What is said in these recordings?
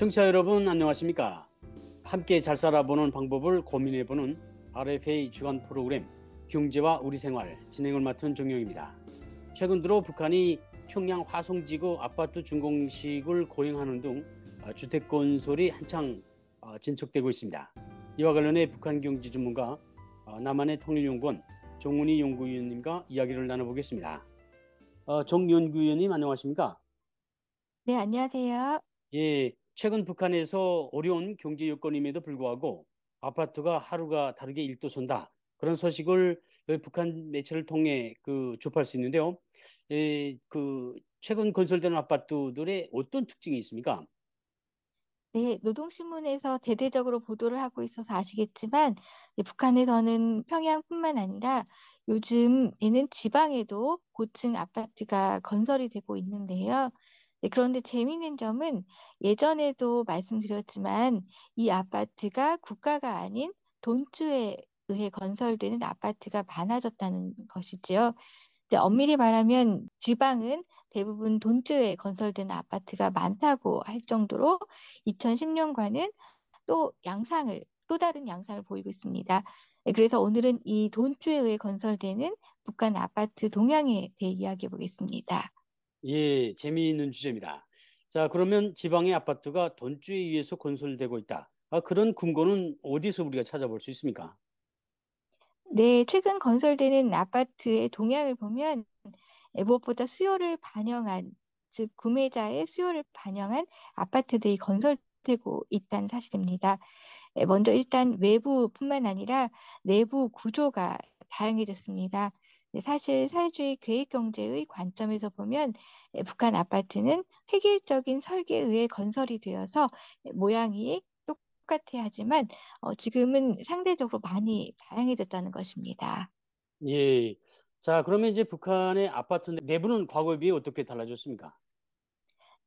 청취자 여러분 안녕하십니까? 함께 잘 살아보는 방법을 고민해보는 RFA 주간 프로그램 경제와 우리 생활 진행을 맡은 정용입니다. 최근 들어 북한이 평양 화성지구 아파트 준공식을 고행하는 등 주택 건설이 한창 진척되고 있습니다. 이와 관련해 북한 경제 전문가 남한의 통일연구원 정훈희 연구위원님과 이야기를 나눠보겠습니다. 정 연구위원님 안녕하십니까? 네, 안녕하세요. 예, 최근 북한에서 어려운 경제 여건임에도 불구하고 아파트가 하루가 다르게 일도 선다. 그런 소식을 북한 매체를 통해 그 접할 수 있는데요. 예, 그 최근 건설되는 아파트들의 어떤 특징이 있습니까? 네, 노동신문에서 대대적으로 보도를 하고 있어서 아시겠지만, 북한에서는 평양뿐만 아니라 요즘에는 지방에도 고층 아파트가 건설이 되고 있는데요. 네, 그런데 재미있는 점은 예전에도 말씀드렸지만 이 아파트가 국가가 아닌 돈주에 의해 건설되는 아파트가 많아졌다는 것이지요. 엄밀히 말하면 지방은 대부분 돈주에 건설된 아파트가 많다고 할 정도로 2010년과는 또 양상을 또 다른 양상을 보이고 있습니다. 네, 그래서 오늘은 이 돈주에 의해 건설되는 북한 아파트 동향에 대해 이야기해 보겠습니다. 예, 재미있는 주제입니다. 자, 그러면 지방의 아파트가 돈주에 의해서 건설되고 있다. 아, 그런 근거는 어디서 우리가 찾아볼 수 있습니까? 네, 최근 건설되는 아파트의 동향을 보면 무엇보다 수요를 반영한, 즉 구매자의 수요를 반영한 아파트들이 건설되고 있다는 사실입니다. 먼저 일단 외부뿐만 아니라 내부 구조가 다양해졌습니다. 사실 사회주의 계획 경제의 관점에서 보면 북한 아파트는 획일적인 설계에 의해 건설이 되어서 모양이 똑같아야 하지만 어, 지금은 상대적으로 많이 다양해졌다는 것입니다. 예. 자, 그러면 이제 북한의 아파트 내부는 과거에 비해 어떻게 달라졌습니까?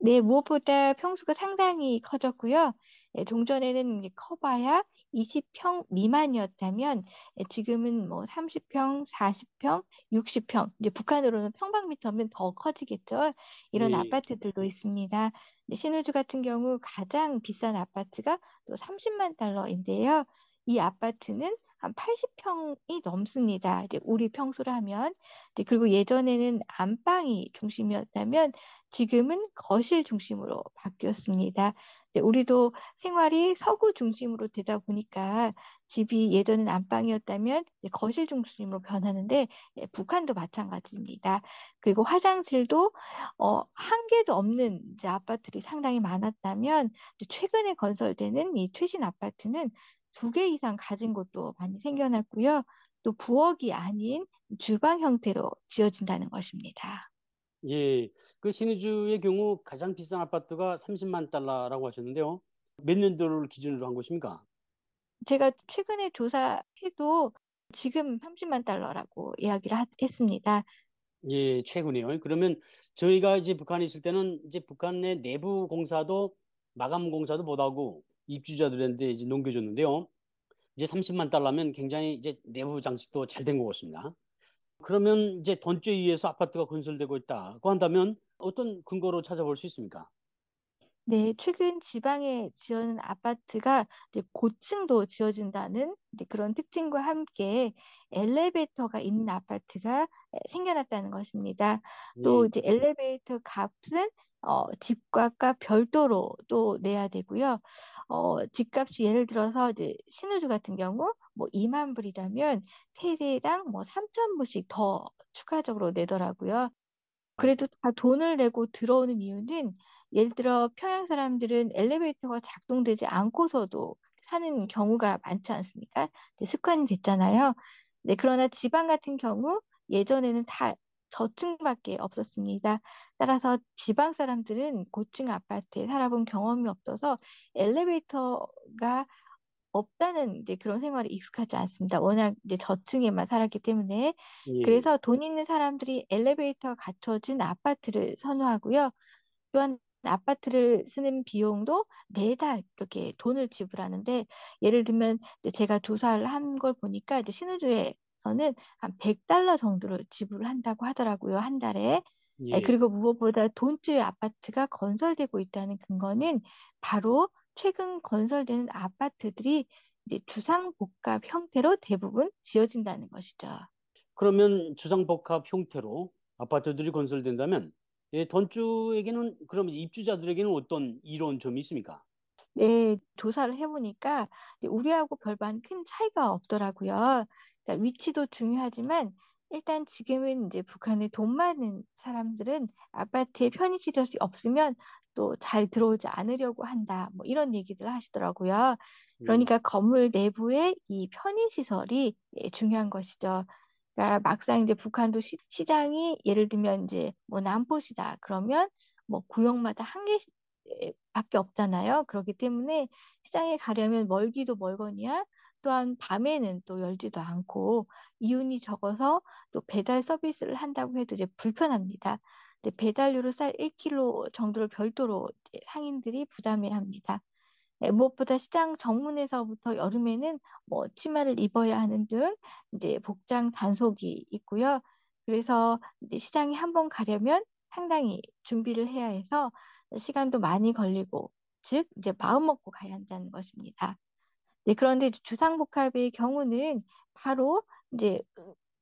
네, 무엇보다 평수가 상당히 커졌고요. 예, 종전에는 커봐야 20평 미만이었다면 예, 지금은 뭐 30평, 40평, 60평, 이제 북한으로는 평방미터면 더 커지겠죠. 이런 예. 아파트들도 있습니다. 신우주 같은 경우 가장 비싼 아파트가 또 30만 달러인데요. 이 아파트는 한 80평이 넘습니다. 이제 우리 평수로 하면. 그리고 예전에는 안방이 중심이었다면 지금은 거실 중심으로 바뀌었습니다. 우리도 생활이 서구 중심으로 되다 보니까 집이 예전엔 안방이었다면 거실 중심으로 변하는데 예, 북한도 마찬가지입니다. 그리고 화장실도 어, 한 개도 없는 아파트들이 상당히 많았다면 최근에 건설되는 이 최신 아파트는 두 개 이상 가진 곳도 많이 생겨났고요. 또 부엌이 아닌 주방 형태로 지어진다는 것입니다. 예, 그 신의주의 경우 가장 비싼 아파트가 30만 달러라고 하셨는데요. 몇 년도를 기준으로 한 것입니까? 제가 최근에 조사해도 지금 30만 달러라고 이야기를 했습니다. 예, 최근에요. 그러면 저희가 이제 북한에 있을 때는 이제 북한의 내부 공사도 마감 공사도 못하고 입주자들한테 이제 넘겨줬는데요. 이제 30만 달러면 굉장히 이제 내부 장식도 잘 된 것 같습니다. 그러면 이제 돈주에 의해서 아파트가 건설되고 있다고 한다면 어떤 근거로 찾아볼 수 있습니까? 네, 최근 지방에 지어진 아파트가 고층도 지어진다는 그런 특징과 함께 엘리베이터가 있는 아파트가 생겨났다는 것입니다. 또 예. 이제 엘리베이터 값은 어, 집값과 별도로 또 내야 되고요. 어, 집값이 예를 들어서 이제 신우주 같은 경우 뭐 2만 불이라면 세대당 뭐 3천 불씩 더 추가적으로 내더라고요. 그래도 다 돈을 내고 들어오는 이유는 예를 들어 평양 사람들은 엘리베이터가 작동되지 않고서도 사는 경우가 많지 않습니까? 습관이 됐잖아요. 네, 그러나 지방 같은 경우 예전에는 다 저층밖에 없었습니다. 따라서 지방 사람들은 고층 아파트에 살아본 경험이 없어서 엘리베이터가 없다는 이제 그런 생활에 익숙하지 않습니다. 워낙 이제 저층에만 살았기 때문에. 예. 그래서 돈 있는 사람들이 엘리베이터가 갖춰진 아파트를 선호하고요. 또한 아파트를 쓰는 비용도 매달 이렇게 돈을 지불하는데 예를 들면 제가 조사를 한 걸 보니까 이제 신우주에서는 한 100달러 정도를 지불을 한다고 하더라고요. 한 달에. 예, 예. 그리고 무엇보다 돈주의 아파트가 건설되고 있다는 근거는 바로 최근 건설되는 아파트들이 이제 주상복합 형태로 대부분 지어진다는 것이죠. 그러면 주상복합 형태로 아파트들이 건설된다면 예, 돈주에게는 그러면 입주자들에게는 어떤 이로운 점이 있습니까? 네, 조사를 해보니까 우리하고 별반 큰 차이가 없더라고요. 그러니까 위치도 중요하지만 일단 지금은 이제 북한에 돈 많은 사람들은 아파트에 편의시설이 없으면 또 잘 들어오지 않으려고 한다. 뭐 이런 얘기들 하시더라고요. 예. 그러니까 건물 내부의 이 편의시설이 예, 중요한 것이죠. 그러니까 막상 이제 북한도 시, 장이 예를 들면 이제 뭐 남포시다 그러면 뭐 구역마다 한 개 밖에 없잖아요. 그렇기 때문에 시장에 가려면 멀기도 멀거니와 또한 밤에는 또 열지도 않고 이윤이 적어서 또 배달 서비스를 한다고 해도 이제 불편합니다. 근데 배달료를 쌀 1kg 정도를 별도로 상인들이 부담해야 합니다. 네, 무엇보다 시장 정문에서부터 여름에는 뭐 치마를 입어야 하는 등 이제 복장 단속이 있고요. 그래서 이제 시장에 한 번 가려면 상당히 준비를 해야 해서 시간도 많이 걸리고 즉 이제 마음 먹고 가야 한다는 것입니다. 네, 그런데 주상복합의 경우는 바로 이제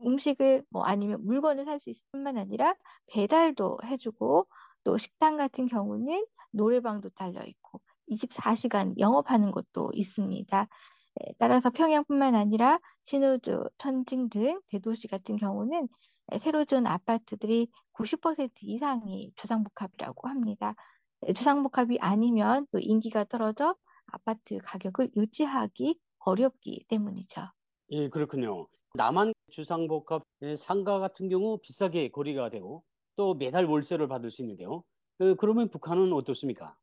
음식을 뭐 아니면 물건을 살 수 있을 뿐만 아니라 배달도 해주고 또 식당 같은 경우는 노래방도 달려 있고 24시간 영업하는 곳도 있습니다. 네, 따라서 평양뿐만 아니라 신우주, 천칭 등 대도시 같은 경우는 새로 지은 아파트들이 90% 이상이 주상복합이라고 합니다. 네, 주상복합이 아니면 또 인기가 떨어져 아파트 가격을 유지하기 어렵기 때문이죠. 예, 그렇군요. 남한 주상복합 상가 같은 경우 비싸게 거래가 되고 또 매달 월세를 받을 수 있는데요. 그, 그러면 북한은 어떻습니까?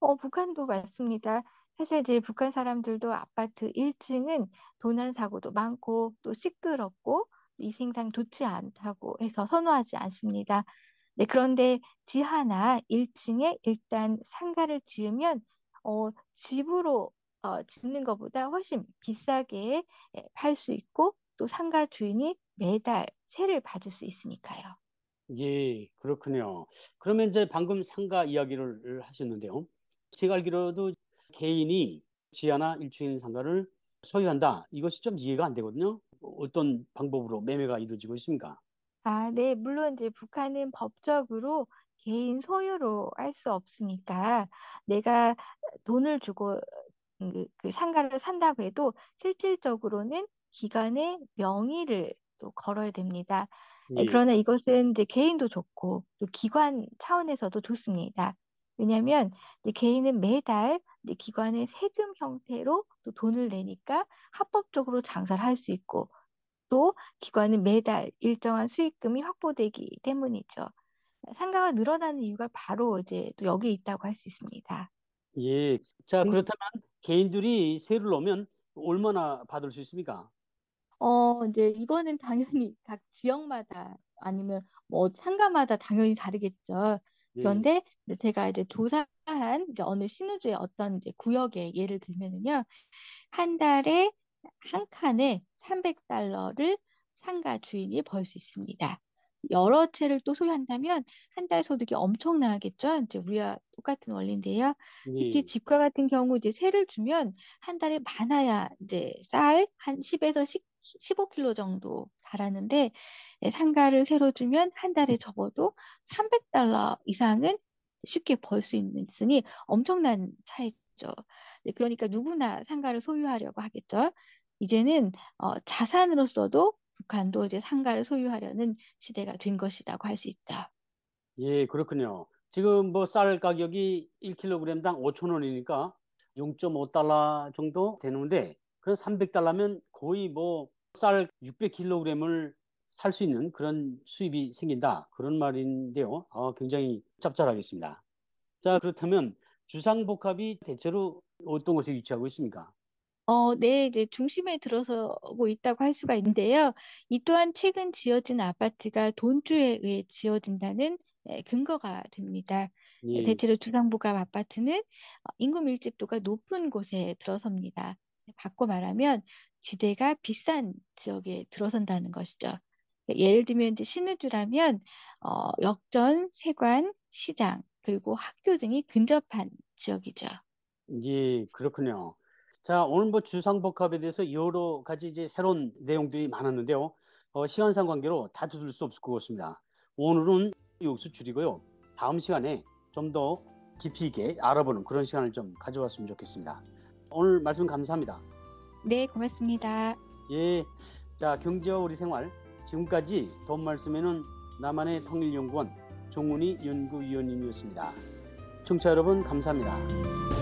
어, 북한도 맞습니다. 사실 이제 북한 사람들도 아파트 1층은 도난 사고도 많고 또 시끄럽고 위생상 좋지 않다고 해서 선호하지 않습니다. 네, 그런데 지하나 1층에 일단 상가를 지으면 어, 집으로 어, 짓는 것보다 훨씬 비싸게 팔 수 있고 또 상가 주인이 매달 세를 받을 수 있으니까요. 예, 그렇군요. 그러면 이제 방금 상가 이야기를 하셨는데요. 제가 알기로도 개인이 지하나 1층 상가를 소유한다. 이것이 좀 이해가 안 되거든요. 어떤 방법으로 매매가 이루어지고 있습니까? 아, 네. 물론 이제 북한은 법적으로 개인 소유로 할 수 없으니까 내가 돈을 주고 그, 그 상가를 산다고 해도 실질적으로는 기관의 명의를 또 걸어야 됩니다. 예, 예. 그러나 이것은 이제 개인도 좋고 또 기관 차원에서도 좋습니다. 왜냐하면 개인은 매달 기관의 세금 형태로 또 돈을 내니까 합법적으로 장사를 할 수 있고 또 기관은 매달 일정한 수익금이 확보되기 때문이죠. 상가가 늘어나는 이유가 바로 이제 또 여기에 있다고 할 수 있습니다. 예. 자, 네. 그렇다면 개인들이 세를 넣으면 얼마나 받을 수 있습니까? 어, 이제 이거는 당연히 각 지역마다 아니면 뭐 상가마다 당연히 다르겠죠. 예. 그런데 제가 이제 조사한 이제 어느 신우주의 어떤 이제 구역에 예를 들면은요, 한 달에 한 칸에 300달러를 상가 주인이 벌 수 있습니다. 여러 채를 또 소유한다면 한 달 소득이 엄청나겠죠. 이제 우리와 똑같은 원리인데요. 특히 예. 집과 같은 경우 이제 세를 주면 한 달에 많아야 이제 쌀 한 10에서 15kg 정도 달하는데 예, 상가를 새로 주면 한 달에 적어도 300달러 이상은 쉽게 벌 수 있으니 엄청난 차이죠. 네, 그러니까 누구나 상가를 소유하려고 하겠죠. 이제는 어, 자산으로서도 북한도 이제 상가를 소유하려는 시대가 된 것이라고 할 수 있죠. 예, 그렇군요. 지금 뭐 쌀 가격이 1kg당 5천 원이니까 0.5달러 정도 되는데 그런 300달러면 거의 뭐 쌀 600kg을 살 수 있는 그런 수입이 생긴다. 그런 말인데요. 아, 굉장히 짭짤하겠습니다. 자, 그렇다면 주상복합이 대체로 어떤 곳에 위치하고 있습니까? 어, 네, 이제 중심에 들어서고 있다고 할 수가 있는데요. 이 또한 최근 지어진 아파트가 돈주에 의해 지어진다는 예, 근거가 됩니다. 예. 대체로 주상복합 아파트는 어, 인구 밀집도가 높은 곳에 들어섭니다. 바꿔 말하면 지대가 비싼 지역에 들어선다는 것이죠. 예를 들면 이제 신우주라면 어, 역전, 세관, 시장 그리고 학교 등이 근접한 지역이죠. 예, 그렇군요. 자, 오늘 뭐 주상복합에 대해서 여러 가지 이제 새로운 내용들이 많았는데요. 어, 시간상 관계로 다 두들 수 없을 것 같습니다. 오늘은 여기서 줄이고요. 다음 시간에 좀 더 깊이 있게 알아보는 그런 시간을 좀 가져왔으면 좋겠습니다. 오늘 말씀 감사합니다. 네, 고맙습니다. 예, 자 경제와 우리 생활 지금까지 돈 말씀에는 나만의 통일연구원 정훈이 연구위원님이었습니다. 청취자 여러분 감사합니다.